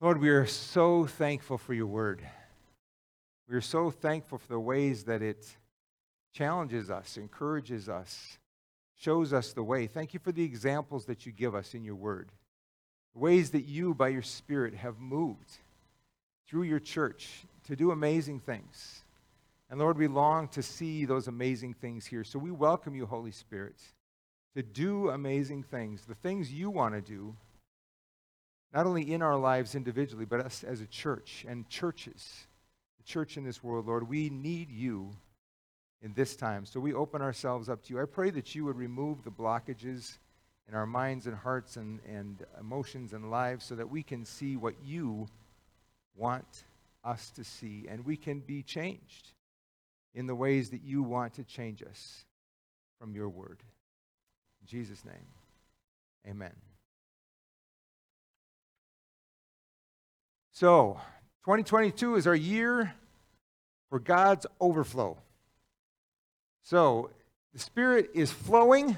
Lord, we are so thankful for your word. We are so thankful for the ways that it challenges us, encourages us, shows us the way. Thank you for the examples that you give us in your word, the ways that you, by your Spirit, have moved through your church to do amazing things. And Lord, we long to see those amazing things here. So we welcome you, Holy Spirit, to do amazing things, the things you want to do, not only in our lives individually, but us as a church and churches, the church in this world, Lord. We need you in this time. So we open ourselves up to you. I pray that you would remove the blockages in our minds and hearts and, and emotions and lives so that we can see what you want us to see and we can be changed in the ways that you want to change us from your word. In Jesus' name, amen. So, 2022 is our year for God's overflow. So, the Spirit is flowing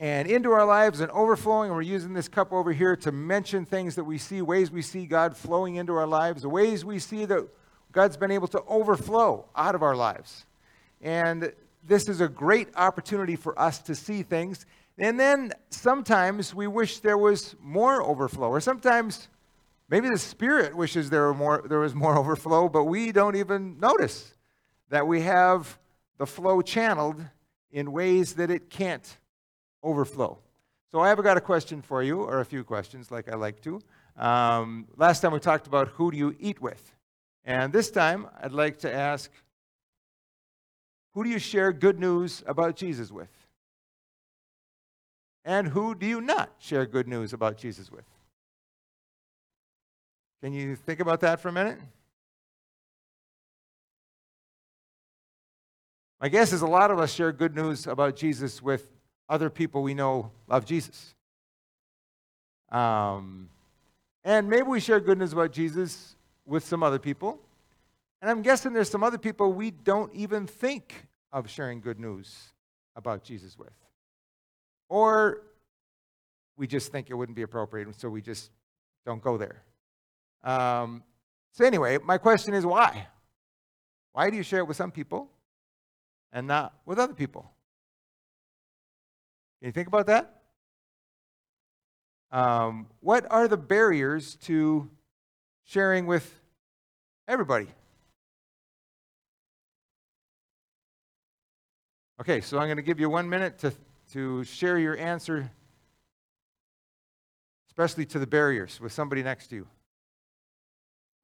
and into our lives and overflowing. And we're using this cup over here to mention things that we see, ways we see God flowing into our lives, the ways we see that God's been able to overflow out of our lives. And this is a great opportunity for us to see things. And then sometimes we wish there was more overflow, or sometimes maybe the Spirit wishes there, were more, there was more overflow, but we don't even notice that we have the flow channeled in ways that it can't overflow. So I have got a question for you, or a few questions, like I like to. Um, last time we talked about who do you eat with, and this time I'd like to ask, who do you share good news about Jesus with? And who do you not share good news about Jesus with? Can you think about that for a minute? My guess is a lot of us share good news about Jesus with other people we know love Jesus. Um, and maybe we share good news about Jesus with some other people. And I'm guessing there's some other people we don't even think of sharing good news about Jesus with. Or we just think it wouldn't be appropriate, and so we just don't go there. Um, so, anyway, my question is why? Why do you share it with some people and not with other people? Can you think about that? Um, what are the barriers to sharing with everybody? Okay, so I'm going to give you one minute to, to share your answer, especially to the barriers with somebody next to you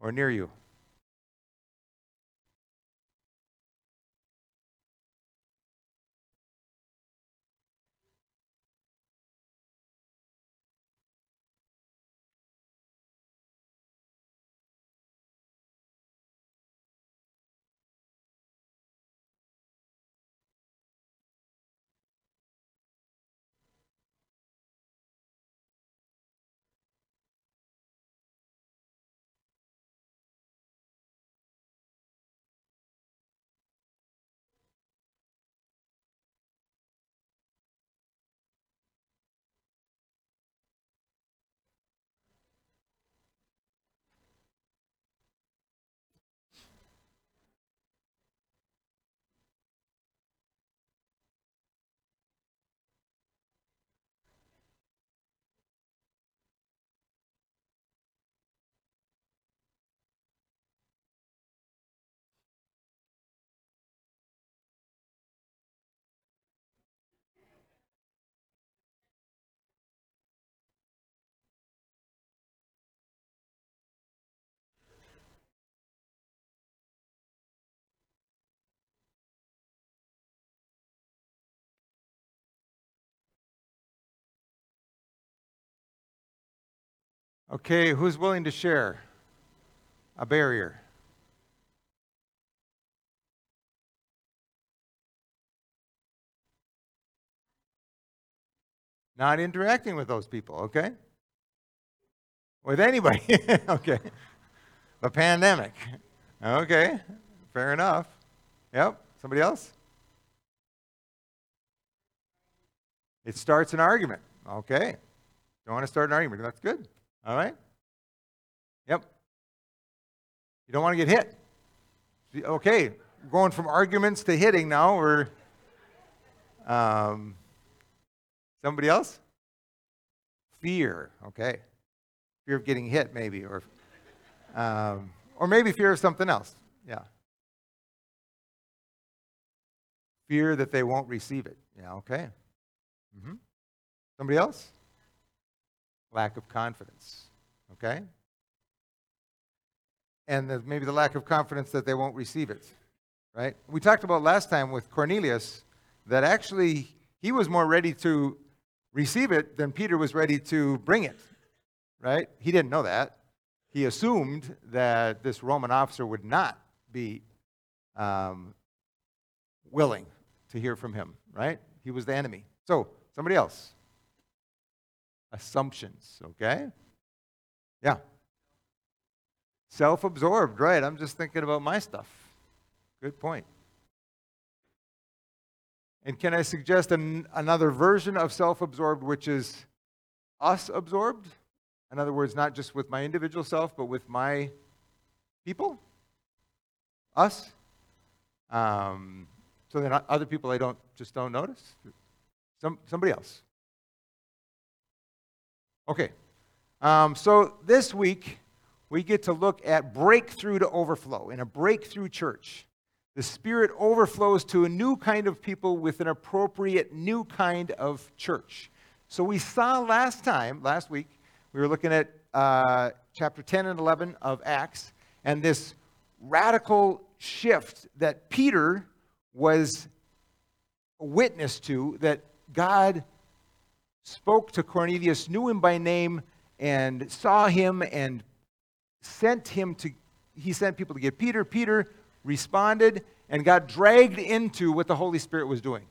or near you. Okay, who's willing to share a barrier? Not interacting with those people, okay? With anybody, okay. The pandemic, okay, fair enough. Yep, somebody else? It starts an argument, okay. Don't want to start an argument, that's good. All right? Yep. You don't want to get hit. Okay, we're going from arguments to hitting now. Or um, somebody else? Fear. Okay, fear of getting hit, maybe, or um, or maybe fear of something else. Yeah. Fear that they won't receive it. Yeah. Okay. Mm-hmm. Somebody else? Lack of confidence. Okay? And maybe the lack of confidence that they won't receive it. Right? We talked about last time with Cornelius that actually he was more ready to receive it than Peter was ready to bring it. Right? He didn't know that. He assumed that this Roman officer would not be um, willing to hear from him. Right? He was the enemy. So, somebody else assumptions, okay? Yeah. Self absorbed, right. I'm just thinking about my stuff. Good point. And can I suggest an, another version of self absorbed, which is us absorbed? In other words, not just with my individual self, but with my people? Us? Um, so then other people I don't just don't notice? Some, somebody else. Okay. Um, so this week, we get to look at breakthrough to overflow in a breakthrough church. The Spirit overflows to a new kind of people with an appropriate new kind of church. So we saw last time, last week, we were looking at uh, chapter 10 and 11 of Acts, and this radical shift that Peter was a witness to, that God spoke to Cornelius, knew him by name, and saw him and sent him to, he sent people to get Peter. Peter responded and got dragged into what the Holy Spirit was doing.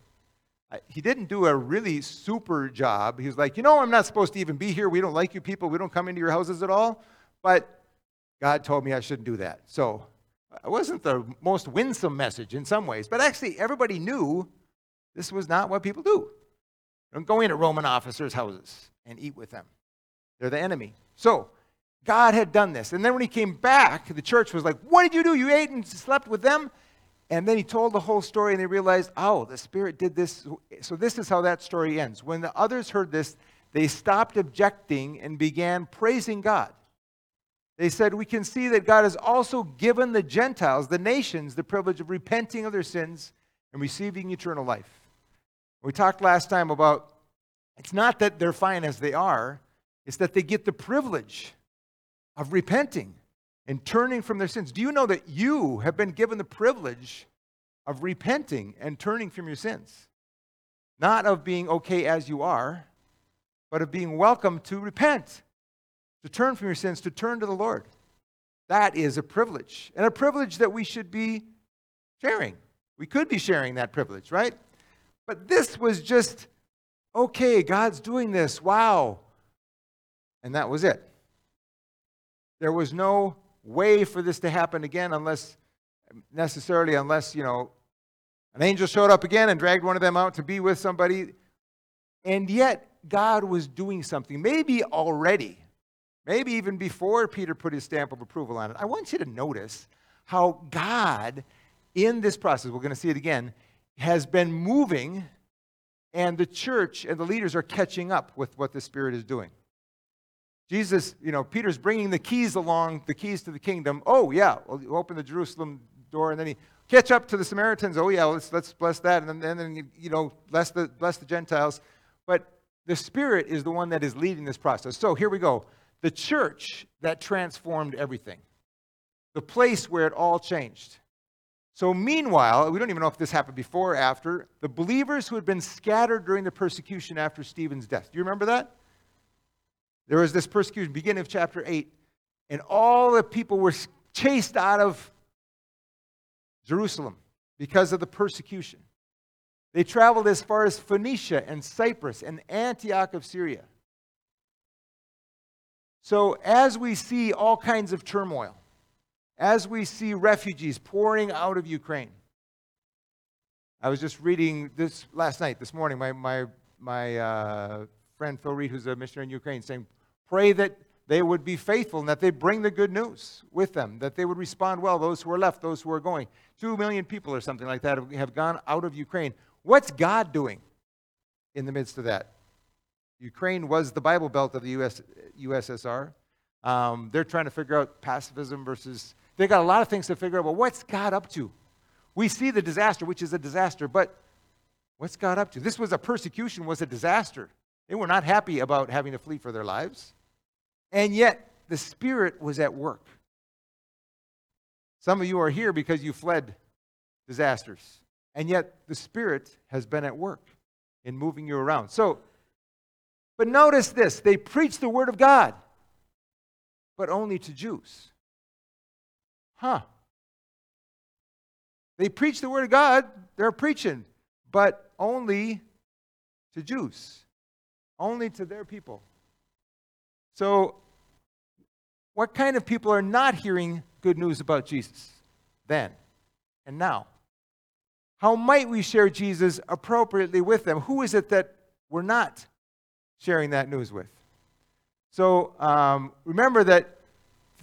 He didn't do a really super job. He was like, you know, I'm not supposed to even be here. We don't like you people. We don't come into your houses at all. But God told me I shouldn't do that. So it wasn't the most winsome message in some ways. But actually, everybody knew this was not what people do. Don't go into Roman officers' houses and eat with them. They're the enemy. So, God had done this. And then when he came back, the church was like, What did you do? You ate and slept with them? And then he told the whole story, and they realized, Oh, the Spirit did this. So, this is how that story ends. When the others heard this, they stopped objecting and began praising God. They said, We can see that God has also given the Gentiles, the nations, the privilege of repenting of their sins and receiving eternal life. We talked last time about it's not that they're fine as they are, it's that they get the privilege of repenting and turning from their sins. Do you know that you have been given the privilege of repenting and turning from your sins? Not of being okay as you are, but of being welcome to repent, to turn from your sins, to turn to the Lord. That is a privilege, and a privilege that we should be sharing. We could be sharing that privilege, right? But this was just, okay, God's doing this. Wow. And that was it. There was no way for this to happen again unless, necessarily, unless, you know, an angel showed up again and dragged one of them out to be with somebody. And yet, God was doing something, maybe already, maybe even before Peter put his stamp of approval on it. I want you to notice how God, in this process, we're going to see it again, has been moving, and the church and the leaders are catching up with what the Spirit is doing. Jesus, you know, Peter's bringing the keys along, the keys to the kingdom. Oh, yeah, we'll open the Jerusalem door, and then he catch up to the Samaritans. Oh, yeah, let's, let's bless that, and then, and then you know, bless the, bless the Gentiles. But the Spirit is the one that is leading this process. So here we go. The church that transformed everything, the place where it all changed. So, meanwhile, we don't even know if this happened before or after, the believers who had been scattered during the persecution after Stephen's death. Do you remember that? There was this persecution, beginning of chapter 8, and all the people were chased out of Jerusalem because of the persecution. They traveled as far as Phoenicia and Cyprus and Antioch of Syria. So, as we see all kinds of turmoil, as we see refugees pouring out of Ukraine. I was just reading this last night, this morning, my, my, my uh, friend Phil Reed, who's a missionary in Ukraine, saying, pray that they would be faithful and that they'd bring the good news with them, that they would respond well, those who are left, those who are going. Two million people or something like that have gone out of Ukraine. What's God doing in the midst of that? Ukraine was the Bible Belt of the US, USSR. Um, they're trying to figure out pacifism versus, they got a lot of things to figure out, Well, what's God up to? We see the disaster, which is a disaster, but what's God up to? This was a persecution, was a disaster. They were not happy about having to flee for their lives. And yet, the Spirit was at work. Some of you are here because you fled disasters. And yet, the Spirit has been at work in moving you around. So, but notice this they preach the Word of God, but only to Jews. Huh. They preach the Word of God, they're preaching, but only to Jews, only to their people. So, what kind of people are not hearing good news about Jesus then and now? How might we share Jesus appropriately with them? Who is it that we're not sharing that news with? So um, remember that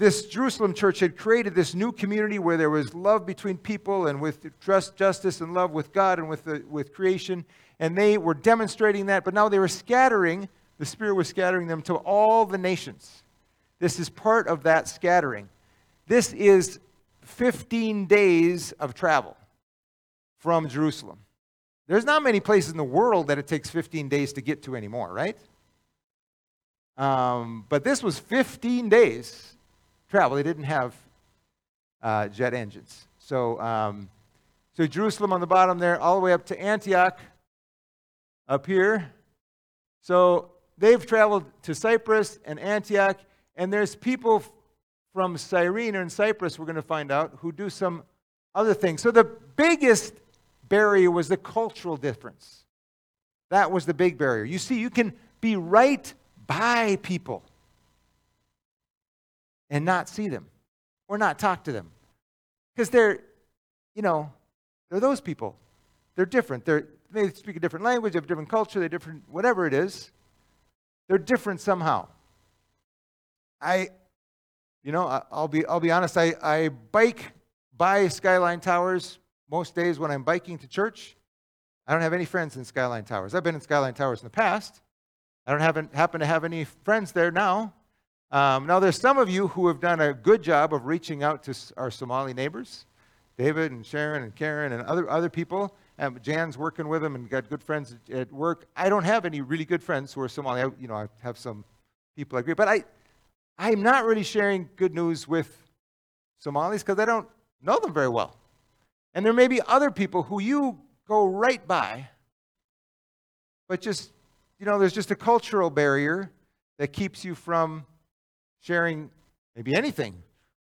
this Jerusalem church had created this new community where there was love between people and with justice, and love with God and with, the, with creation. And they were demonstrating that, but now they were scattering, the Spirit was scattering them to all the nations. This is part of that scattering. This is 15 days of travel from Jerusalem. There's not many places in the world that it takes 15 days to get to anymore, right? Um, but this was 15 days travel. They didn't have uh, jet engines. So, um, so Jerusalem on the bottom there, all the way up to Antioch up here. So they've traveled to Cyprus and Antioch, and there's people from Cyrene or in Cyprus, we're going to find out, who do some other things. So the biggest barrier was the cultural difference. That was the big barrier. You see, you can be right by people and not see them or not talk to them because they're, you know, they're those people. They're different. They're, they speak a different language, they have a different culture, they're different, whatever it is. They're different somehow. I, you know, I'll be, I'll be honest, I, I bike by Skyline Towers most days when I'm biking to church, I don't have any friends in Skyline Towers. I've been in Skyline Towers in the past. I don't happen to have any friends there now. Um, now, there's some of you who have done a good job of reaching out to our Somali neighbors, David and Sharon and Karen and other, other people. Um, Jan's working with them and got good friends at work. I don't have any really good friends who are Somali. I, you know, I have some people I agree, but I, I'm not really sharing good news with Somalis because I don't know them very well. And there may be other people who you go right by, but just, you know, there's just a cultural barrier that keeps you from sharing maybe anything,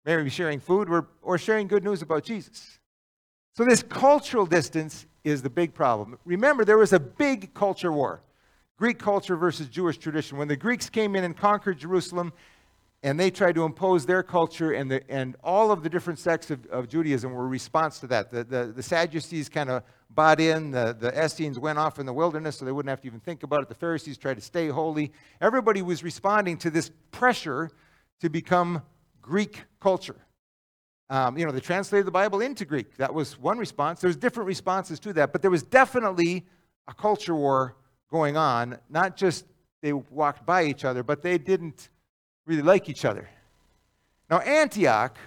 maybe sharing food or, or sharing good news about Jesus. So, this cultural distance is the big problem. Remember, there was a big culture war Greek culture versus Jewish tradition. When the Greeks came in and conquered Jerusalem, and they tried to impose their culture, and, the, and all of the different sects of, of Judaism were response to that. The, the, the Sadducees kind of bought in, the, the Essenes went off in the wilderness so they wouldn't have to even think about it. The Pharisees tried to stay holy. Everybody was responding to this pressure to become Greek culture. Um, you know, they translated the Bible into Greek. That was one response. There was different responses to that, but there was definitely a culture war going on. Not just they walked by each other, but they didn't really like each other. Now, Antioch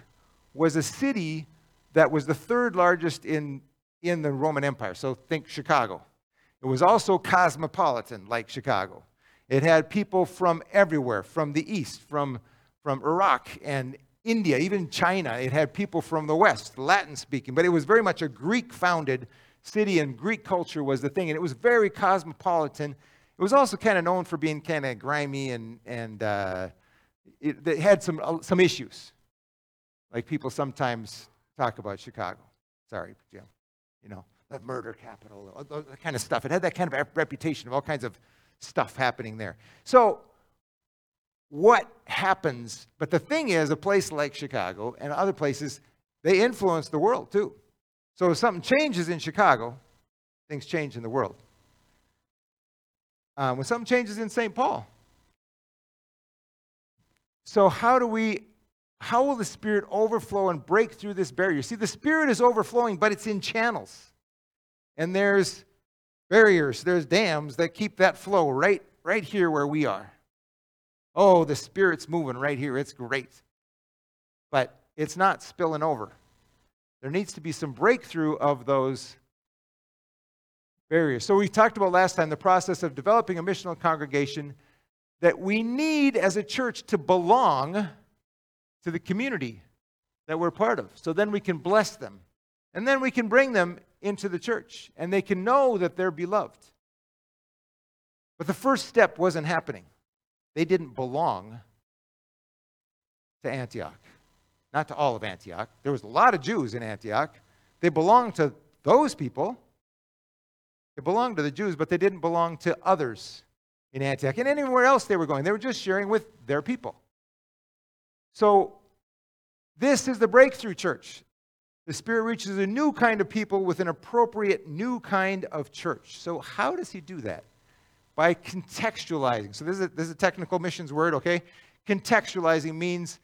was a city that was the third largest in, in the Roman Empire. So think Chicago. It was also cosmopolitan, like Chicago. It had people from everywhere, from the east, from, from Iraq and India, even China. It had people from the west, Latin speaking, but it was very much a Greek founded city, and Greek culture was the thing. And it was very cosmopolitan. It was also kind of known for being kind of grimy and, and uh, it, it had some, uh, some issues. Like people sometimes talk about Chicago. Sorry, Jim. You know, the murder capital, that kind of stuff. It had that kind of reputation of all kinds of stuff happening there. So, what happens? But the thing is, a place like Chicago and other places, they influence the world too. So, if something changes in Chicago, things change in the world. Um, when something changes in St. Paul, So, how do we, how will the Spirit overflow and break through this barrier? See, the Spirit is overflowing, but it's in channels. And there's barriers, there's dams that keep that flow right, right here where we are. Oh, the Spirit's moving right here. It's great. But it's not spilling over. There needs to be some breakthrough of those barriers. So, we talked about last time the process of developing a missional congregation that we need as a church to belong to the community that we're part of. So then we can bless them. And then we can bring them into the church and they can know that they're beloved. But the first step wasn't happening. They didn't belong to Antioch. Not to all of Antioch. There was a lot of Jews in Antioch. They belonged to those people. They belonged to the Jews, but they didn't belong to others in Antioch and anywhere else they were going. They were just sharing with their people. So, this is the breakthrough church. The Spirit reaches a new kind of people with an appropriate new kind of church. So, how does He do that? By contextualizing. So, this is a, this is a technical missions word, okay? Contextualizing means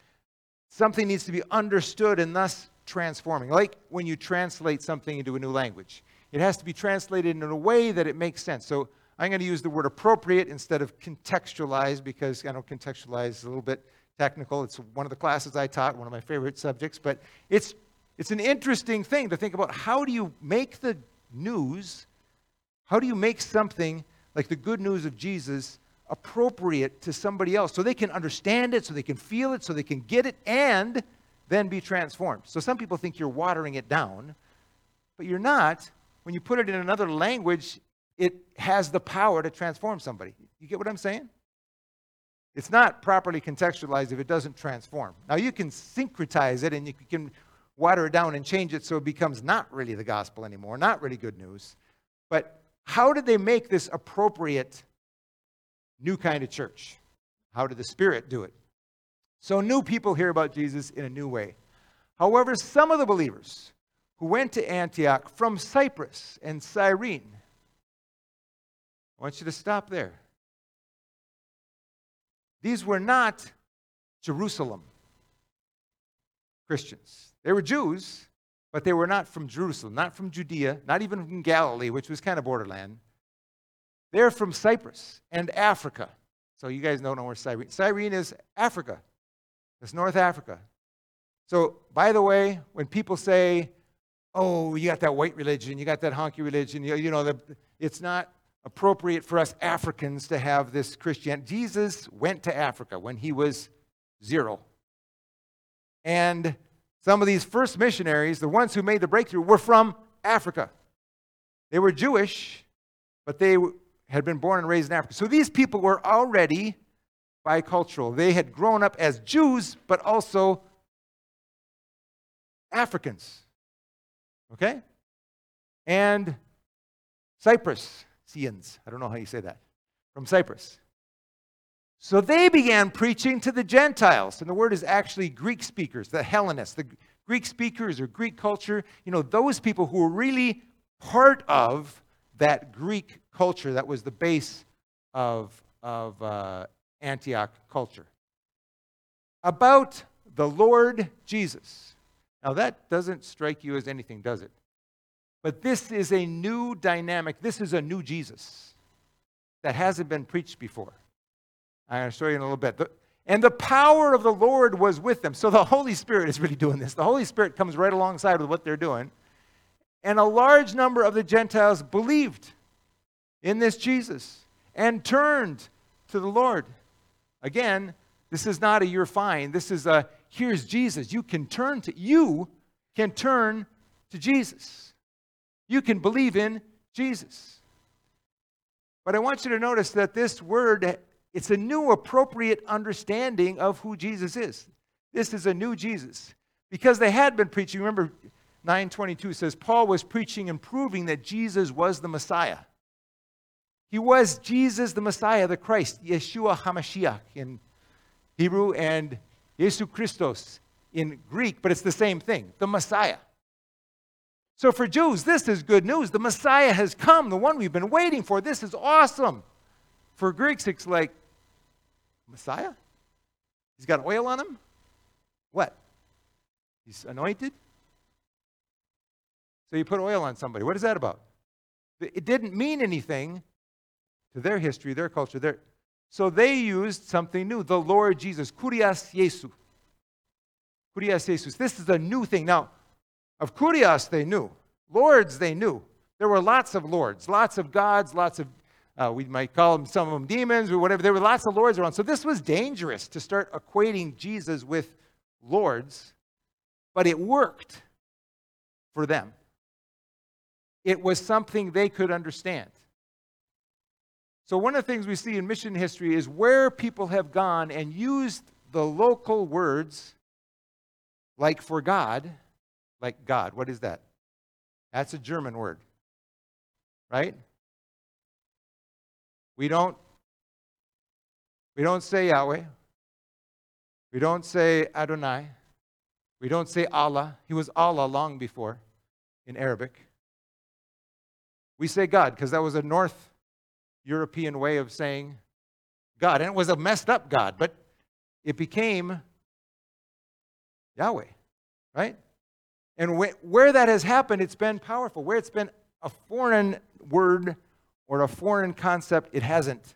something needs to be understood and thus transforming. Like when you translate something into a new language, it has to be translated in a way that it makes sense. So, I'm going to use the word appropriate instead of contextualize because I know contextualize is a little bit technical. It's one of the classes I taught, one of my favorite subjects, but it's, it's an interesting thing to think about how do you make the news, how do you make something like the good news of Jesus appropriate to somebody else so they can understand it, so they can feel it, so they can get it, and then be transformed. So some people think you're watering it down, but you're not. When you put it in another language, it has the power to transform somebody. You get what I'm saying? It's not properly contextualized if it doesn't transform. Now, you can syncretize it and you can water it down and change it so it becomes not really the gospel anymore, not really good news. But how did they make this appropriate new kind of church? How did the Spirit do it? So, new people hear about Jesus in a new way. However, some of the believers who went to Antioch from Cyprus and Cyrene I want you to stop there. These were not Jerusalem Christians. They were Jews, but they were not from Jerusalem, not from Judea, not even from Galilee, which was kind of borderland. They're from Cyprus and Africa. So you guys don't know where Cyrene. Cyrene is Africa. It's North Africa. So, by the way, when people say, "Oh, you got that white religion, you got that honky religion," you, you know, the, it's not appropriate for us Africans to have this Christianity. Jesus went to Africa when he was zero. And some of these first missionaries, the ones who made the breakthrough, were from Africa. They were Jewish, but they had been born and raised in Africa. So these people were already bicultural. They had grown up as Jews, but also Africans. Okay? And Cyprus I don't know how you say that. From Cyprus. So they began preaching to the Gentiles. And the word is actually Greek speakers, the Hellenists, the Greek speakers or Greek culture. You know, those people who were really part of that Greek culture that was the base of, of uh, Antioch culture. About the Lord Jesus. Now, that doesn't strike you as anything, does it? But this is a new dynamic. This is a new Jesus that hasn't been preached before. I'm going to show you in a little bit. And the power of the Lord was with them. So the Holy Spirit is really doing this. The Holy Spirit comes right alongside with what they're doing. And a large number of the Gentiles believed in this Jesus and turned to the Lord. Again, this is not a you're fine. This is a here's Jesus. You can turn to you can turn to Jesus. You can believe in Jesus. But I want you to notice that this word, it's a new appropriate understanding of who Jesus is. This is a new Jesus. Because they had been preaching, remember 922 says Paul was preaching and proving that Jesus was the Messiah. He was Jesus the Messiah, the Christ, Yeshua HaMashiach in Hebrew and Jesus Christos in Greek, but it's the same thing, the Messiah. So for Jews, this is good news. The Messiah has come, the one we've been waiting for. This is awesome. For Greeks, it's like, Messiah? He's got oil on him? What? He's anointed? So you put oil on somebody. What is that about? It didn't mean anything to their history, their culture. Their... So they used something new the Lord Jesus. Kurios Jesu. Kurios Jesus. This is a new thing. Now, of Kurios they knew. Lords they knew. There were lots of lords, lots of gods, lots of, uh, we might call them some of them demons or whatever. There were lots of lords around. So this was dangerous to start equating Jesus with lords, but it worked for them. It was something they could understand. So, one of the things we see in mission history is where people have gone and used the local words, like for God, like God. What is that? That's a German word, right? We don't, we don't say Yahweh. We don't say Adonai. We don't say Allah. He was Allah long before in Arabic. We say God because that was a North European way of saying God. And it was a messed up God, but it became Yahweh, right? And where that has happened, it's been powerful. Where it's been a foreign word or a foreign concept, it hasn't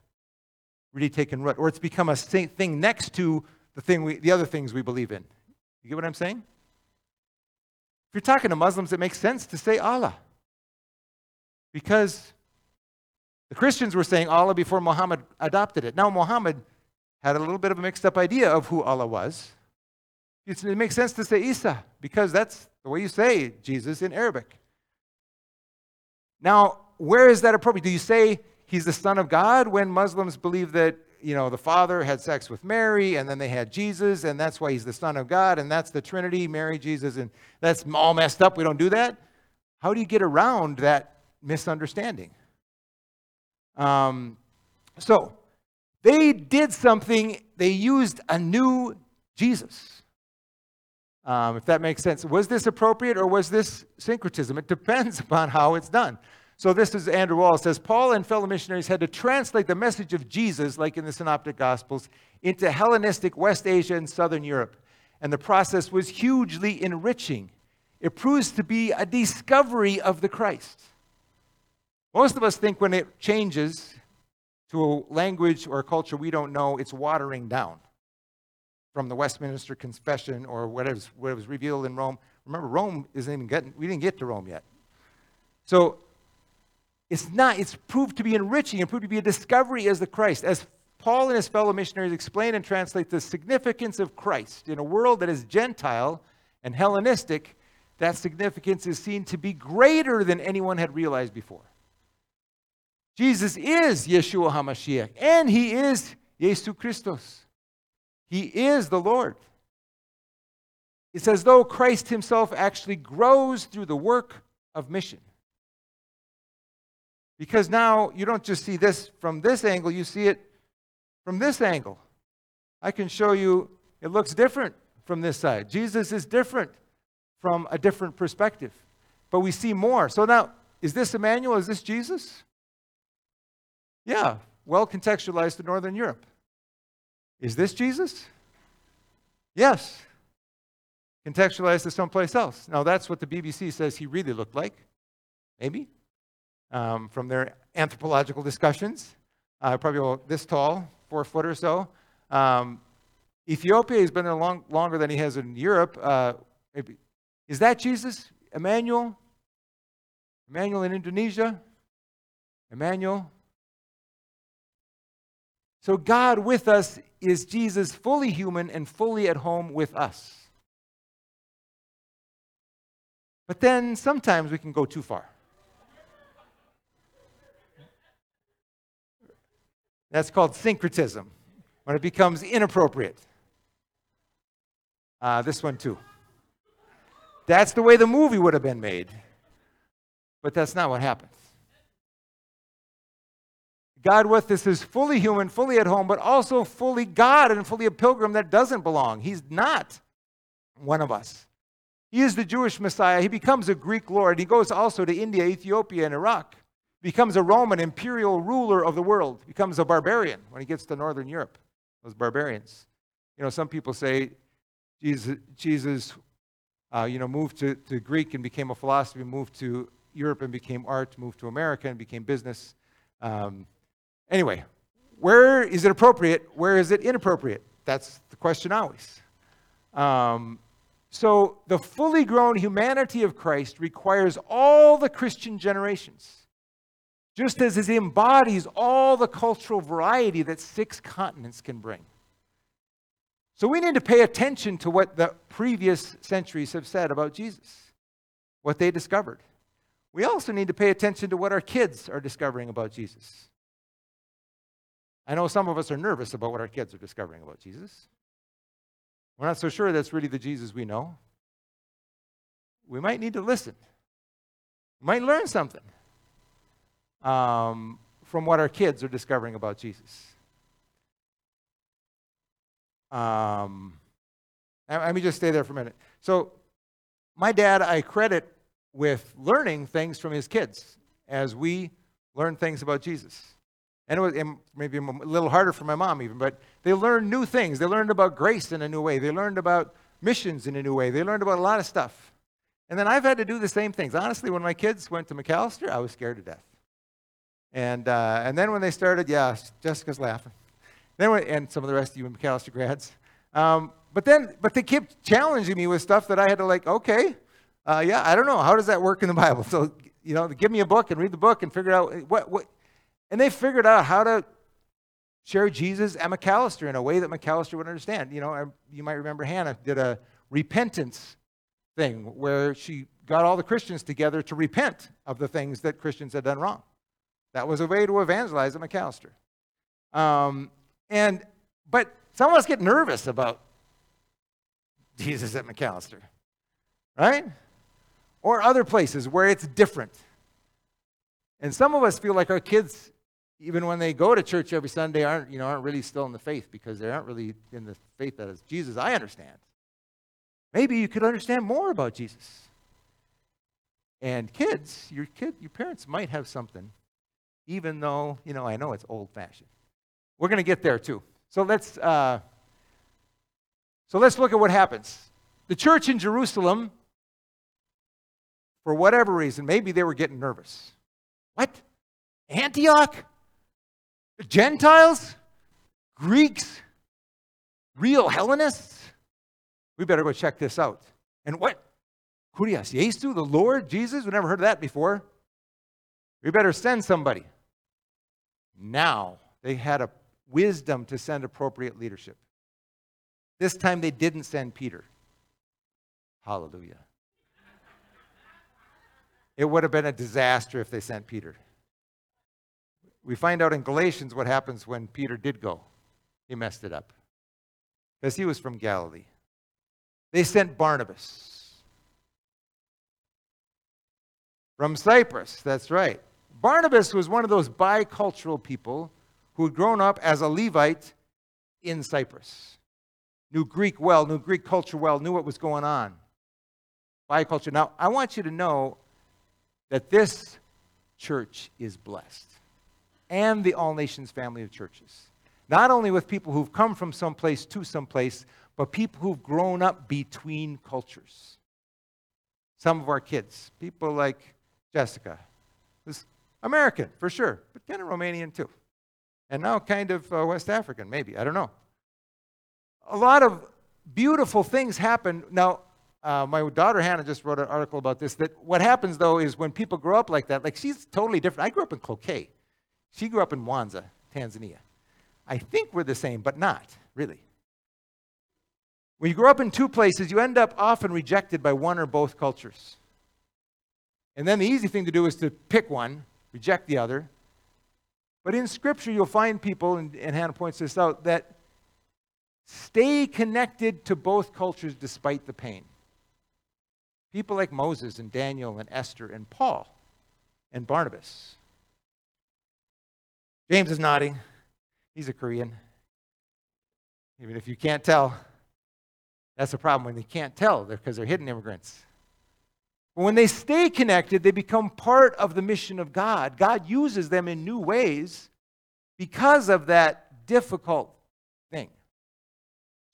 really taken root. Or it's become a thing next to the, thing we, the other things we believe in. You get what I'm saying? If you're talking to Muslims, it makes sense to say Allah. Because the Christians were saying Allah before Muhammad adopted it. Now, Muhammad had a little bit of a mixed up idea of who Allah was. It makes sense to say Isa because that's the way you say Jesus in Arabic. Now, where is that appropriate? Do you say he's the son of God when Muslims believe that, you know, the father had sex with Mary and then they had Jesus and that's why he's the son of God and that's the Trinity, Mary, Jesus, and that's all messed up. We don't do that. How do you get around that misunderstanding. Um, so they did something, they used a new Jesus. Um, if that makes sense. Was this appropriate or was this syncretism? It depends upon how it's done. So this is Andrew Walls says Paul and fellow missionaries had to translate the message of Jesus, like in the Synoptic Gospels, into Hellenistic West Asia and Southern Europe. And the process was hugely enriching. It proves to be a discovery of the Christ. Most of us think when it changes to a language or a culture we don't know, it's watering down from the Westminster Confession or what was, what was revealed in Rome. Remember, Rome isn't even getting, we didn't get to Rome yet. So it's not, it's proved to be enriching and proved to be a discovery as the Christ. As Paul and his fellow missionaries explain and translate the significance of Christ in a world that is Gentile and Hellenistic, that significance is seen to be greater than anyone had realized before. Jesus is Yeshua HaMashiach, and he is Jesus Christos. He is the Lord. It's as though Christ himself actually grows through the work of mission. Because now you don't just see this from this angle, you see it from this angle. I can show you it looks different from this side. Jesus is different from a different perspective. But we see more. So now, is this Emmanuel? Is this Jesus? Yeah, well contextualized to Northern Europe. Is this Jesus? Yes. Contextualized to someplace else. Now, that's what the BBC says he really looked like. Maybe. Um, from their anthropological discussions. Uh, probably this tall, four foot or so. Um, Ethiopia has been there long, longer than he has in Europe. Uh, is that Jesus? Emmanuel? Emmanuel in Indonesia? Emmanuel so, God with us is Jesus fully human and fully at home with us. But then sometimes we can go too far. That's called syncretism, when it becomes inappropriate. Uh, this one, too. That's the way the movie would have been made. But that's not what happens. God with us is fully human, fully at home, but also fully God and fully a pilgrim that doesn't belong. He's not one of us. He is the Jewish Messiah. He becomes a Greek Lord. He goes also to India, Ethiopia, and Iraq. Becomes a Roman imperial ruler of the world. Becomes a barbarian when he gets to Northern Europe, those barbarians. You know, some people say Jesus, Jesus uh, you know, moved to, to Greek and became a philosophy, moved to Europe and became art, moved to America and became business. Um, anyway, where is it appropriate? Where is it inappropriate? That's the question always. Um, so, the fully grown humanity of Christ requires all the Christian generations, just as it embodies all the cultural variety that six continents can bring. So, we need to pay attention to what the previous centuries have said about Jesus, what they discovered. We also need to pay attention to what our kids are discovering about Jesus. I know some of us are nervous about what our kids are discovering about Jesus. We're not so sure that's really the Jesus we know. We might need to listen. We might learn something um, from what our kids are discovering about Jesus. Um, let me just stay there for a minute. So, my dad, I credit with learning things from his kids as we learn things about Jesus. And it was maybe a little harder for my mom, even, but they learned new things. They learned about grace in a new way. They learned about missions in a new way. They learned about a lot of stuff. And then I've had to do the same things. Honestly, when my kids went to Macalester, I was scared to death. And, uh, and then when they started, yeah, Jessica's laughing. Then when, and some of the rest of you Macalester grads. Um, but then, but they kept challenging me with stuff that I had to like, okay, uh, yeah, I don't know. How does that work in the Bible? So, you know, give me a book and read the book and figure out what, what, and they figured out how to share Jesus and Macalester in a way that Macalester would understand. You know, you might remember Hannah did a repentance thing where she got all the Christians together to repent of the things that Christians had done wrong. That was a way to evangelize at Macalester. Um, and but some of us get nervous about Jesus at Macalester, right? Or other places where it's different. And some of us feel like our kids even when they go to church every Sunday, aren't, you know, aren't really still in the faith because they aren't really in the faith that is Jesus, I understand. Maybe you could understand more about Jesus. And kids, your kid, your parents might have something, even though, you know, I know it's old fashioned. We're going to get there too. So let's uh, so let's look at what happens. The church in Jerusalem, for whatever reason, maybe they were getting nervous. What? Antioch? Gentiles, Greeks, real Hellenists. We better go check this out. And what? Kurios, Yesu, the Lord, Jesus? We never heard of that before. We better send somebody. Now, they had a wisdom to send appropriate leadership. This time they didn't send Peter. Hallelujah. It would have been a disaster if they sent Peter. We find out in Galatians what happens when Peter did go. He messed it up because he was from Galilee. They sent Barnabas from Cyprus. That's right. Barnabas was one of those bicultural people who had grown up as a Levite in Cyprus. Knew Greek well, knew Greek culture well, knew what was going on. Biculture. Now, I want you to know that this church is blessed and the All Nations family of churches. Not only with people who've come from someplace to someplace, but people who've grown up between cultures. Some of our kids, people like Jessica, who's American for sure, but kind of Romanian too. And now kind of uh, West African, maybe, I don't know. A lot of beautiful things happen. Now, uh, my daughter Hannah just wrote an article about this. That what happens though is when people grow up like that, like she's totally different. I grew up in Cloquet. She grew up in Mwanza, Tanzania. I think we're the same, but not really. When you grow up in two places, you end up often rejected by one or both cultures. And then the easy thing to do is to pick one, reject the other. But in Scripture, you'll find people, and, and Hannah points this out, that stay connected to both cultures despite the pain. People like Moses and Daniel and Esther and Paul and Barnabas. James is nodding. He's a Korean. Even if you can't tell, that's a problem when they can't tell because they're hidden immigrants. But when they stay connected, they become part of the mission of God. God uses them in new ways because of that difficult thing.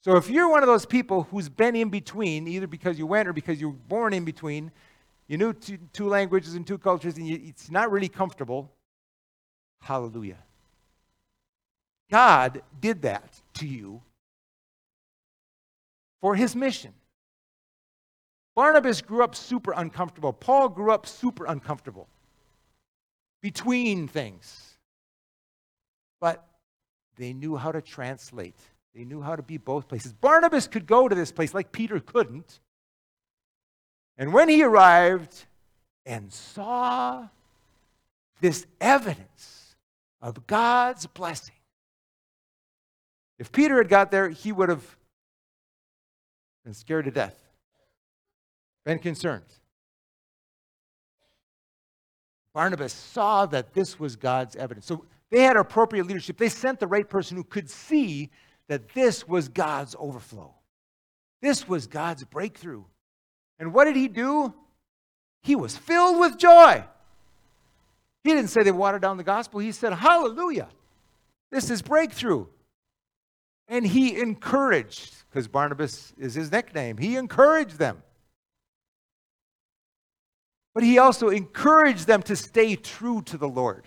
So if you're one of those people who's been in between, either because you went or because you were born in between, you knew two, two languages and two cultures, and you, it's not really comfortable, hallelujah. God did that to you for his mission. Barnabas grew up super uncomfortable. Paul grew up super uncomfortable between things. But they knew how to translate, they knew how to be both places. Barnabas could go to this place like Peter couldn't. And when he arrived and saw this evidence of God's blessing, if Peter had got there, he would have been scared to death been concerned. Barnabas saw that this was God's evidence. So they had appropriate leadership. They sent the right person who could see that this was God's overflow. This was God's breakthrough. And what did he do? He was filled with joy. He didn't say they watered down the gospel. He said, Hallelujah. This is breakthrough. And he encouraged, because Barnabas is his nickname, he encouraged them. But he also encouraged them to stay true to the Lord.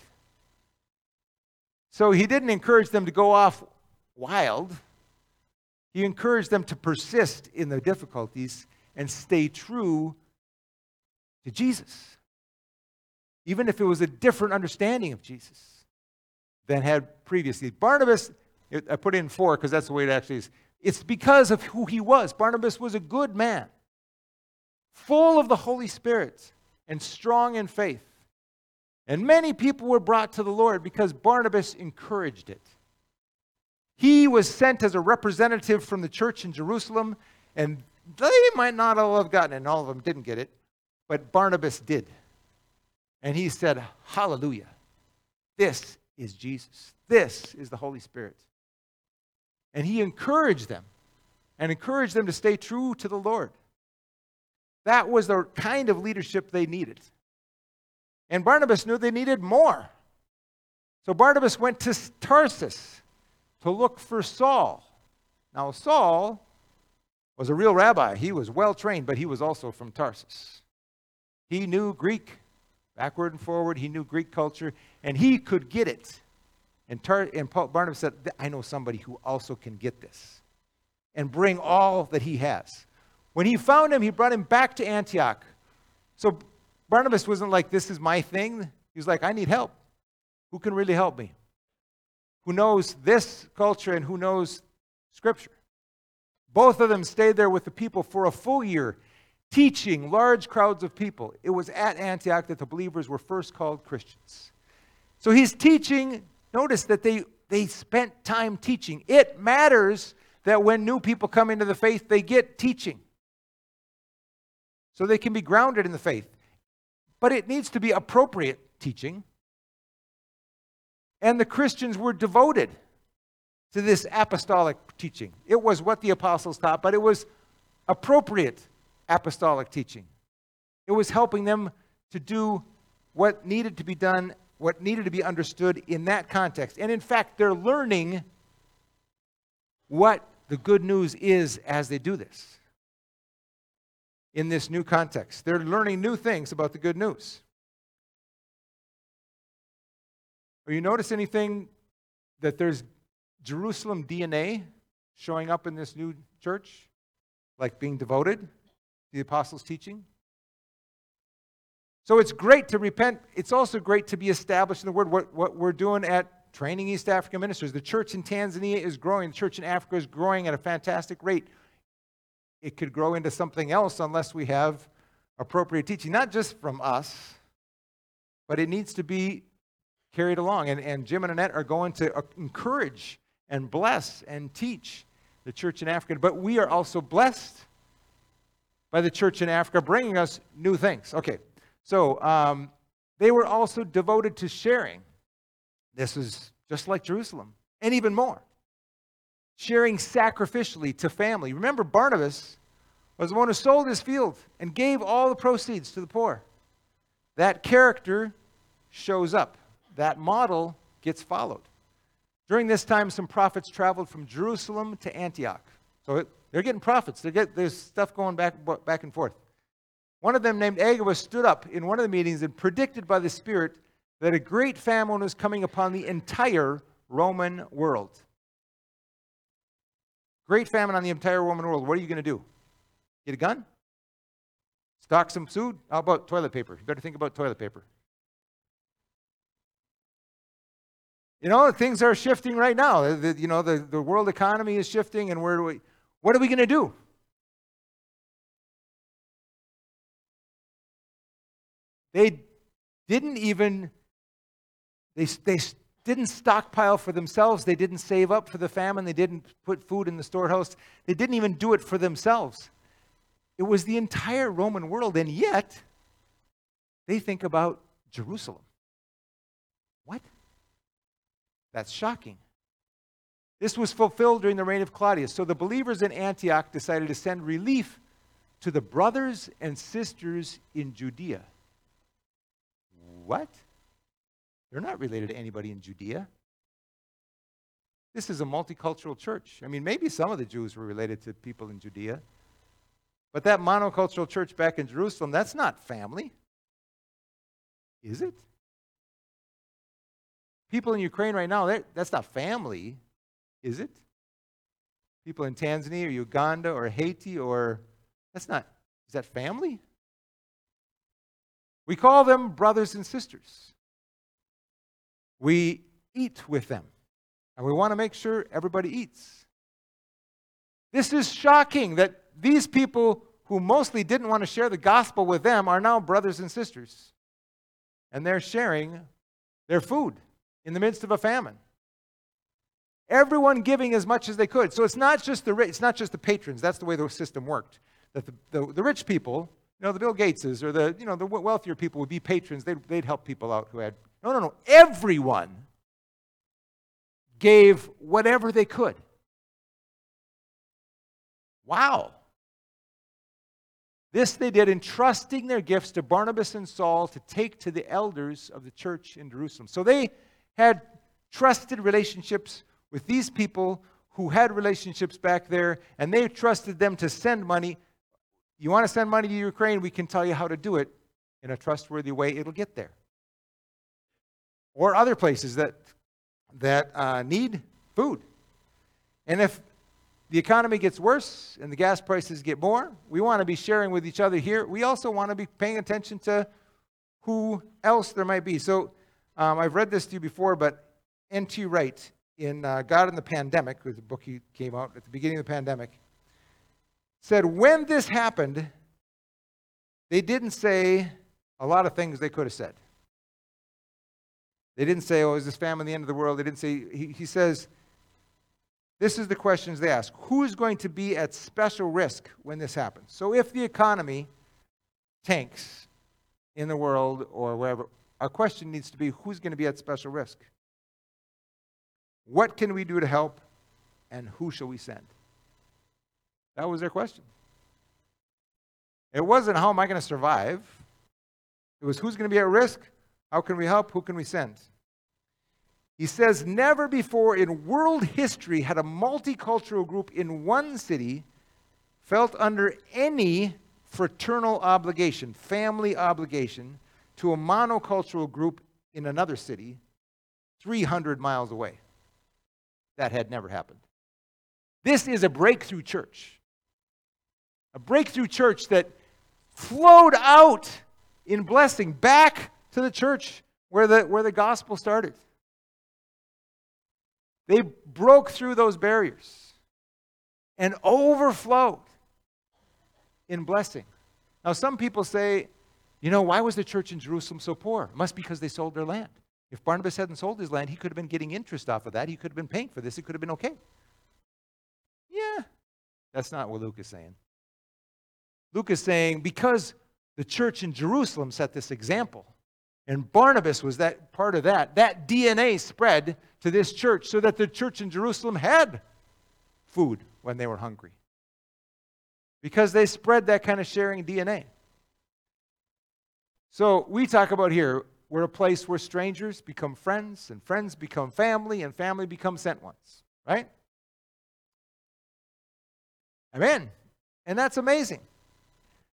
So he didn't encourage them to go off wild. He encouraged them to persist in their difficulties and stay true to Jesus. Even if it was a different understanding of Jesus than had previously. Barnabas, I put in four because that's the way it actually is. It's because of who he was. Barnabas was a good man, full of the Holy Spirit and strong in faith. And many people were brought to the Lord because Barnabas encouraged it. He was sent as a representative from the church in Jerusalem, and they might not all have gotten it, and all of them didn't get it, but Barnabas did. And he said, Hallelujah. This is Jesus. This is the Holy Spirit. And he encouraged them and encouraged them to stay true to the Lord. That was the kind of leadership they needed. And Barnabas knew they needed more. So Barnabas went to Tarsus to look for Saul. Now, Saul was a real rabbi. He was well trained, but he was also from Tarsus. He knew Greek backward and forward, he knew Greek culture, and he could get it. And, Tar- and Paul, Barnabas said, I know somebody who also can get this and bring all that he has. When he found him, he brought him back to Antioch. So Barnabas wasn't like, This is my thing. He was like, I need help. Who can really help me? Who knows this culture and who knows Scripture? Both of them stayed there with the people for a full year, teaching large crowds of people. It was at Antioch that the believers were first called Christians. So he's teaching. Notice that they, they spent time teaching. It matters that when new people come into the faith, they get teaching so they can be grounded in the faith. But it needs to be appropriate teaching. And the Christians were devoted to this apostolic teaching. It was what the apostles taught, but it was appropriate apostolic teaching. It was helping them to do what needed to be done, what needed to be understood in that context. And in fact, they're learning what the good news is as they do this in this new context. They're learning new things about the good news. Or you notice anything that there's Jerusalem DNA showing up in this new church? Like being devoted the apostles' teaching? So it's great to repent. It's also great to be established in the Word. What, what we're doing at Training East African Ministers, the church in Tanzania is growing. The church in Africa is growing at a fantastic rate it could grow into something else unless we have appropriate teaching, not just from us, but it needs to be carried along. And, and Jim and Annette are going to uh, encourage and bless and teach the church in Africa. But we are also blessed by the church in Africa bringing us new things. Okay, so um, they were also devoted to sharing. This is just like Jerusalem, and even more sharing sacrificially to family. Remember, Barnabas was the one who sold his field and gave all the proceeds to the poor. That character shows up, that model gets followed. During this time, some prophets traveled from Jerusalem to Antioch. So it, they're getting prophets. They get, there's stuff going back, back and forth. One of them, named Agabus, stood up in one of the meetings and predicted by the Spirit that a great famine was coming upon the entire Roman world. Great famine on the entire Roman world. What are you going to do? Get a gun? Stock some food? How about toilet paper? You better think about toilet paper. You know, things are shifting right now. The, you know, the, the world economy is shifting, and where do we, what are we going to do? They didn't even, they, they didn't stockpile for themselves. They didn't save up for the famine. They didn't put food in the storehouse. They didn't even do it for themselves. It was the entire Roman world, and yet they think about Jerusalem. What? That's shocking. This was fulfilled during the reign of Claudius. So the believers in Antioch decided to send relief to the brothers and sisters in Judea. What? They're not related to anybody in Judea. This is a multicultural church. I mean, maybe some of the Jews were related to people in Judea. But that monocultural church back in Jerusalem, that's not family. Is it? People in Ukraine right now, that's not family, is it? People in Tanzania or Uganda or Haiti or that's not, is that family? We call them brothers and sisters. We eat with them, and we want to make sure everybody eats. This is shocking that these people who mostly didn't want to share the gospel with them are now brothers and sisters. And they're sharing their food in the midst of a famine. Everyone giving as much as they could. So it's not just the rich, it's not just the patrons. That's the way the system worked. That the, the, the rich people, you know, the Bill Gateses or the you know the wealthier people would be patrons. They'd, they'd help people out who had no no no. Everyone gave whatever they could. Wow. This they did, entrusting their gifts to Barnabas and Saul to take to the elders of the church in Jerusalem. So they had trusted relationships with these people who had relationships back there, and they trusted them to send money. You want to send money to Ukraine? We can tell you how to do it in a trustworthy way. It'll get there. Or other places that, that uh, need food. And if the economy gets worse and the gas prices get more, we want to be sharing with each other here. We also want to be paying attention to who else there might be. So um, I've read this to you before, but N.T. Wright in uh, God and the Pandemic, was a book he came out at the beginning of the pandemic, said when this happened, they didn't say a lot of things they could have said. They didn't say, oh, is this famine the end of the world? They didn't say, he, he says, this is the questions they ask. Who is going to be at special risk when this happens? So if the economy tanks in the world or wherever, our question needs to be who's going to be at special risk? What can we do to help? And who shall we send? That was their question. It wasn't how am I going to survive? It was who's going to be at risk? How can we help? Who can we send? He says, Never before in world history had a multicultural group in one city felt under any fraternal obligation, family obligation, to a monocultural group in another city 300 miles away. That had never happened. This is a breakthrough church. A breakthrough church that flowed out in blessing back to the church where the, where the gospel started. They broke through those barriers and overflowed in blessing. Now, some people say, you know, why was the church in Jerusalem so poor? It must be because they sold their land. If Barnabas hadn't sold his land, he could have been getting interest off of that. He could have been paying for this. It could have been okay. Yeah, that's not what Luke is saying. Luke is saying because the church in Jerusalem set this example, and Barnabas was that part of that, that DNA spread to this church so that the church in Jerusalem had food when they were hungry. Because they spread that kind of sharing DNA. So we talk about here, we're a place where strangers become friends, and friends become family, and family become sent ones, right? Amen. And that's amazing.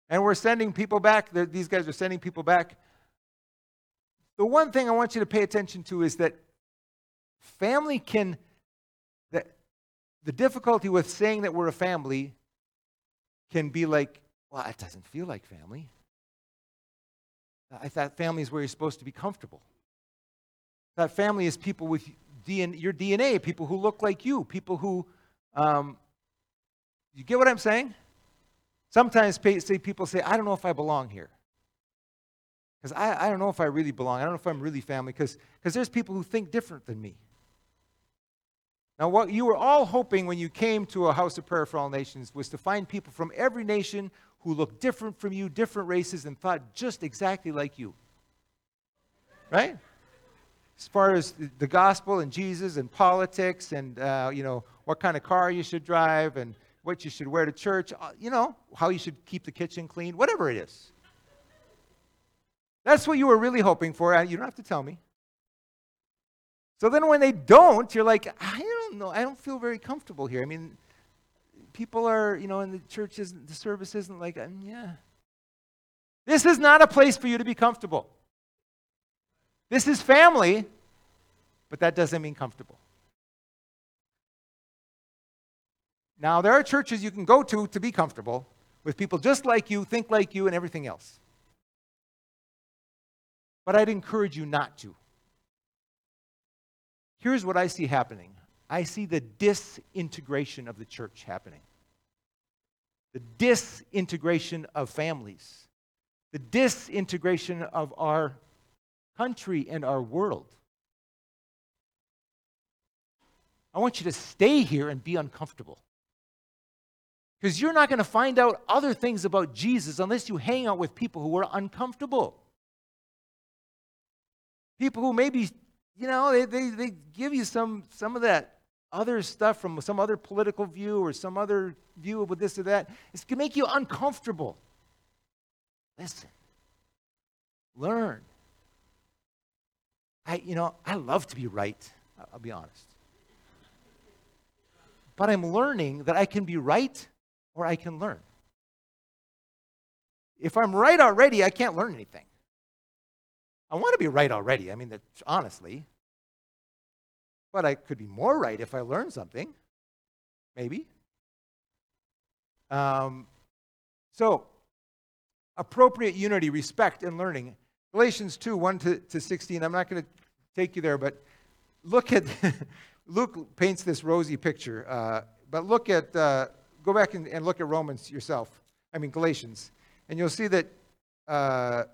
And we're sending people back. These guys are sending people back. The one thing I want you to pay attention to is that family can, that the difficulty with saying that we're a family can be like, well, it doesn't feel like family. I thought family is where you're supposed to be comfortable. That family is people with DNA, your DNA, people who look like you, people who, um, you get what I'm saying? Sometimes people say, I don't know if I belong here. Because I, I don't know if I really belong. I don't know if I'm really family. Because there's people who think different than me. Now, what you were all hoping when you came to a house of prayer for all nations was to find people from every nation who looked different from you, different races, and thought just exactly like you. Right? As far as the gospel and Jesus and politics and, uh, you know, what kind of car you should drive and what you should wear to church, uh, you know, how you should keep the kitchen clean, whatever it is. That's what you were really hoping for. You don't have to tell me. So then when they don't, you're like, I don't know. I don't feel very comfortable here. I mean, people are, you know, in the churches, the service isn't like, yeah. This is not a place for you to be comfortable. This is family, but that doesn't mean comfortable. Now, there are churches you can go to to be comfortable with people just like you, think like you, and everything else. But I'd encourage you not to. Here's what I see happening I see the disintegration of the church happening, the disintegration of families, the disintegration of our country and our world. I want you to stay here and be uncomfortable. Because you're not going to find out other things about Jesus unless you hang out with people who are uncomfortable. People who maybe, you know, they, they, they give you some, some of that other stuff from some other political view or some other view of this or that. It's going to make you uncomfortable. Listen, learn. I, you know, I love to be right, I'll be honest. But I'm learning that I can be right or I can learn. If I'm right already, I can't learn anything. I want to be right already. I mean, honestly. But I could be more right if I learn something. Maybe. Um, so, appropriate unity, respect, and learning. Galatians 2 1 to, to 16. I'm not going to take you there, but look at, Luke paints this rosy picture. Uh, but look at uh, go back and, and, look at Romans yourself. I mean, Galatians. And you'll see that uh,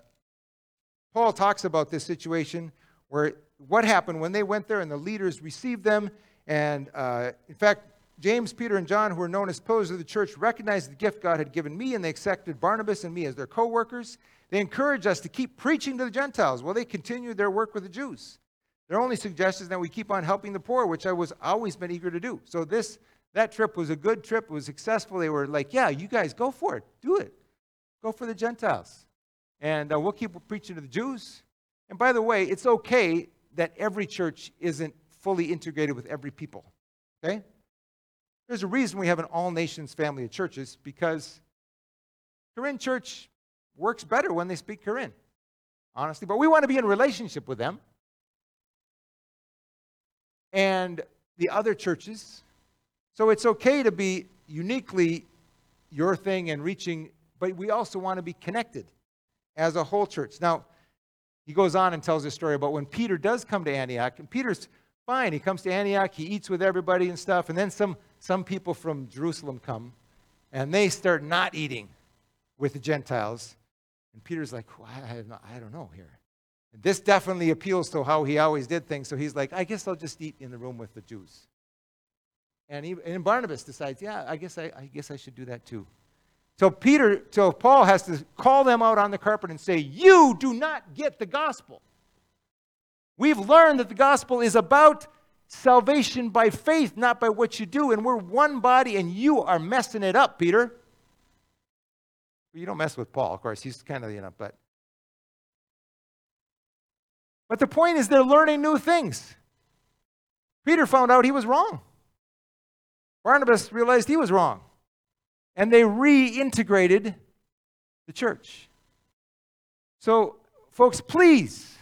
Paul talks about this situation where what happened when they went there and the leaders received them. And uh, in fact, James, Peter, and John, who were known as pillars of the church, recognized the gift God had given me, and they accepted Barnabas and me as their co workers. They encouraged us to keep preaching to the Gentiles while they continued their work with the Jews. Their only suggestion is that we keep on helping the poor, which I was always been eager to do. So this that trip was a good trip. It was successful. They were like, yeah, you guys go for it. Do it. Go for the Gentiles. And uh, we'll keep preaching to the Jews. And by the way, it's okay that every church isn't fully integrated with every people. Okay? There's a reason we have an all nations family of churches because Korean church works better when they speak Korean, honestly. But we want to be in relationship with them. And the other churches so it's okay to be uniquely your thing and reaching, but we also want to be connected as a whole church. Now, he goes on and tells a story about when Peter does come to Antioch, and Peter's fine. He comes to Antioch, he eats with everybody and stuff, and then some, some people from Jerusalem come, and they start not eating with the Gentiles. And Peter's like, well, I, I don't know here. And this definitely appeals to how he always did things, so he's like, I guess I'll just eat in the room with the Jews. And, he, and Barnabas decides, yeah, I guess I, I guess I should do that too. So Peter, so Paul has to call them out on the carpet and say, You do not get the gospel. We've learned that the gospel is about salvation by faith, not by what you do. And we're one body, and you are messing it up, Peter. You don't mess with Paul, of course. He's kind of, you know, but. But the point is, they're learning new things. Peter found out he was wrong. Barnabas realized he was wrong. And they reintegrated the church. So, folks, please,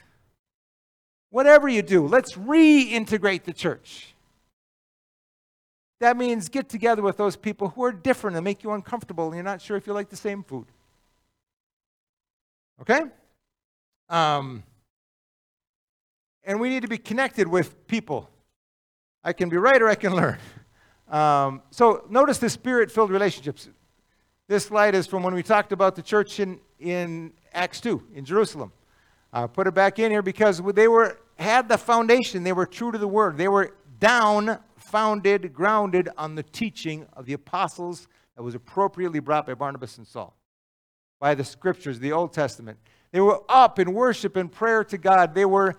whatever you do, let's reintegrate the church. That means get together with those people who are different and make you uncomfortable and you're not sure if you like the same food. Okay? Um, and we need to be connected with people. I can be right or I can learn. Um, so notice the spirit filled relationships. This slide is from when we talked about the church in, in Acts 2 in Jerusalem. Uh, put it back in here because they were had the foundation. They were true to the word. They were down, founded, grounded on the teaching of the apostles that was appropriately brought by Barnabas and Saul, by the scriptures, the Old Testament. They were up in worship and prayer to God. They were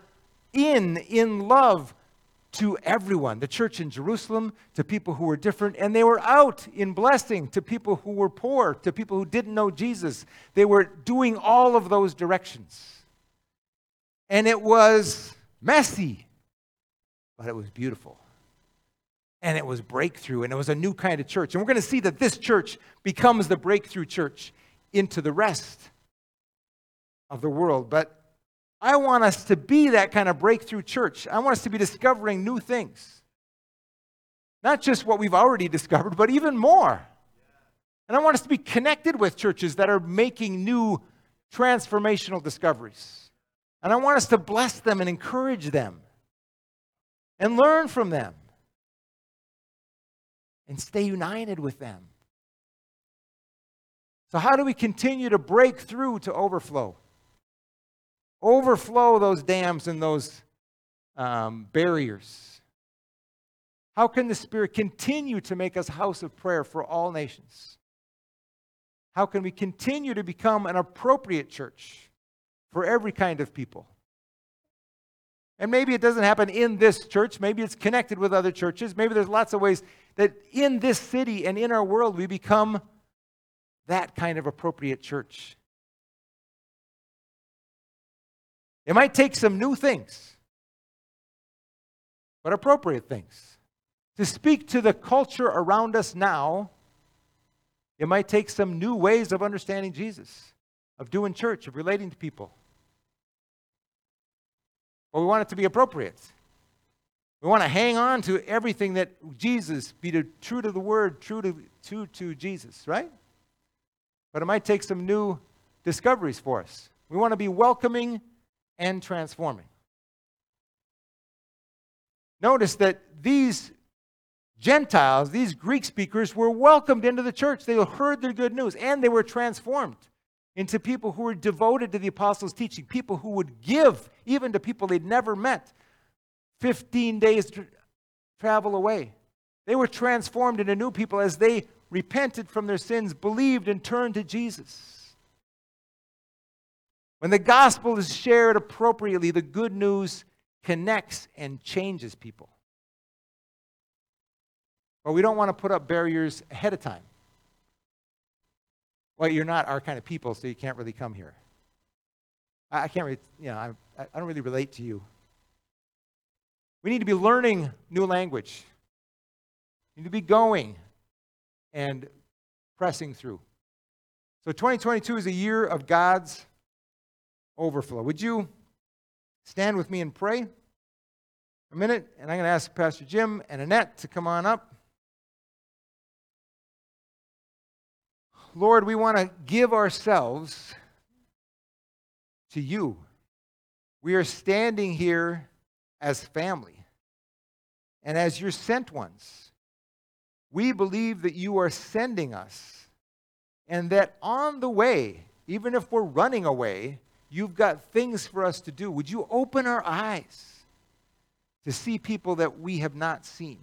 in, in love to everyone, the church in Jerusalem, to people who were different, and they were out in blessing to people who were poor, to people who didn't know Jesus. They were doing all of those directions. And it was messy, but it was beautiful. And it was breakthrough, and it was a new kind of church. And we're going to see that this church becomes the breakthrough church into the rest of the world. But I want us to be that kind of breakthrough church. I want us to be discovering new things. Not just what we've already discovered, but even more. And I want us to be connected with churches that are making new transformational discoveries. And I want us to bless them and encourage them and learn from them and stay united with them. So, how do we continue to break through to overflow? Overflow those dams and those um, barriers? How can the Spirit continue to make us house of prayer for all nations? How can we continue to become an appropriate church for every kind of people? And maybe it doesn't happen in this church. Maybe it's connected with other churches. Maybe there's lots of ways that in this city and in our world we become that kind of appropriate church. It might take some new things, but appropriate things. To speak to the culture around us now, it might take some new ways of understanding Jesus, of doing church, of relating to people. But we want it to be appropriate. We want to hang on to everything that Jesus, be true to the word, true to, true to Jesus, right? But it might take some new discoveries for us. We want to be welcoming and transforming. Notice that these Gentiles, these Greek speakers, were welcomed into the church. They heard the good news and they were transformed into people who were devoted to the apostles' teaching, people who would give even to people they'd never met 15 days travel away. They were transformed into new people as they repented from their sins, believed, and turned to Jesus. When the gospel is shared appropriately, the good news connects and changes people. But we don't want to put up barriers ahead of time. Well, you're not our kind of people, so you can't really come here. I, can't really, you know, I, I don't really relate to you. We need to be learning new language. We need to be going and pressing through. So 2022 is a year of God's overflow. Would you stand with me and pray a minute? And I'm going to ask Pastor Jim and Annette to come on up. Lord, we want to give ourselves to you. We are standing here as family and as your sent ones. We believe that you are sending us and that on the way, even if we're running away, You've got things for us to do. Would you open our eyes to see people that we have not seen?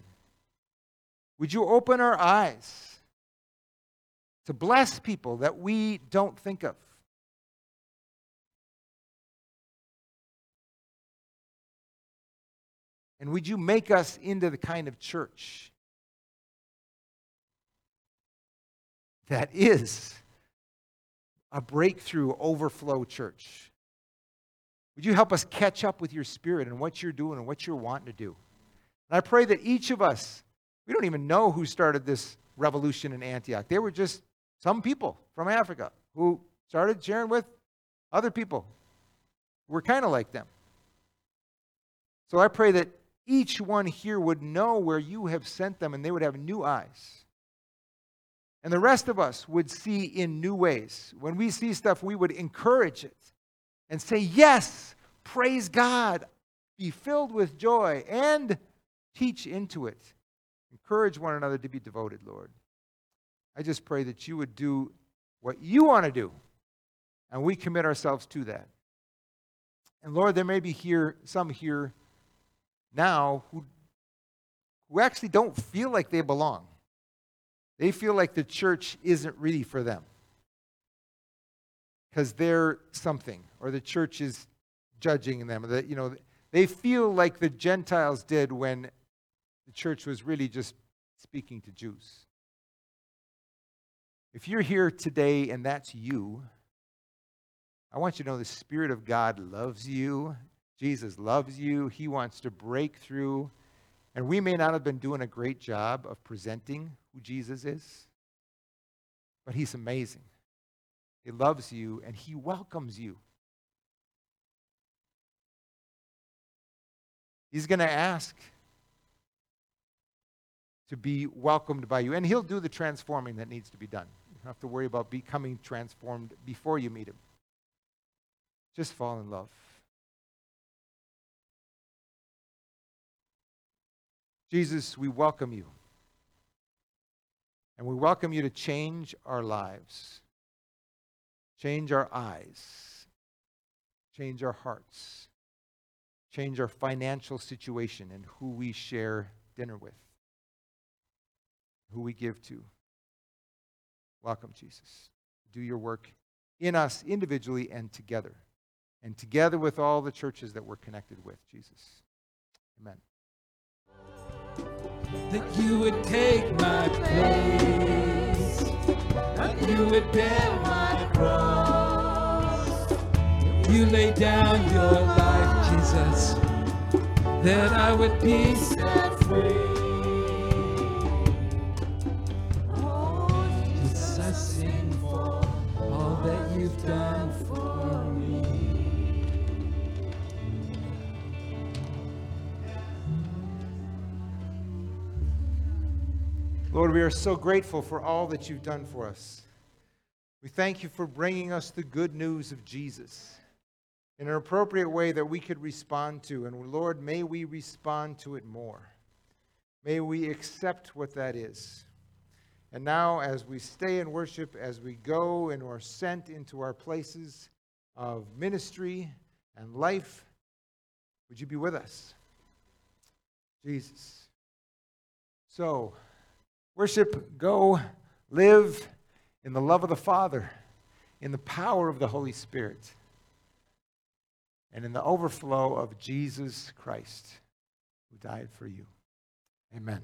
Would you open our eyes to bless people that we don't think of? And would you make us into the kind of church that is a breakthrough overflow church. Would you help us catch up with your spirit and what you're doing and what you're wanting to do? And I pray that each of us, we don't even know who started this revolution in Antioch. They were just some people from Africa who started sharing with other people were kind of like them. So I pray that each one here would know where you have sent them and they would have new eyes. And the rest of us would see in new ways. When we see stuff, we would encourage it and say, Yes, praise God, be filled with joy, and teach into it. Encourage one another to be devoted, Lord. I just pray that you would do what you want to do, and we commit ourselves to that. And Lord, there may be here some here now who, who actually don't feel like they belong. They feel like the church isn't really for them because they're something, or the church is judging them. Or That you know, they feel like the Gentiles did when the church was really just speaking to Jews. If you're here today and that's you, I want you to know the Spirit of God loves you. Jesus loves you. He wants to break through. And we may not have been doing a great job of presenting who Jesus is, but He's amazing. He loves you and He welcomes you. He's going to ask to be welcomed by you, and He'll do the transforming that needs to be done. You don't have to worry about becoming transformed before you meet Him. Just fall in love. Jesus, we welcome you. And we welcome you to change our lives, change our eyes, change our hearts, change our financial situation and who we share dinner with, who we give to. Welcome, Jesus. Do your work in us individually and together, and together with all the churches that we're connected with, Jesus. Amen that you would take my place, that you would bear my cross. You lay down your life, Jesus, that I would be set free. Oh Jesus, I sing for all that you've done Lord, we are so grateful for all that you've done for us. We thank you for bringing us the good news of Jesus in an appropriate way that we could respond to. And Lord, may we respond to it more. May we accept what that is. And now, as we stay in worship, as we go and are sent into our places of ministry and life, would you be with us? Jesus. So, Worship, go, live in the love of the Father, in the power of the Holy Spirit, and in the overflow of Jesus Christ who died for you. Amen.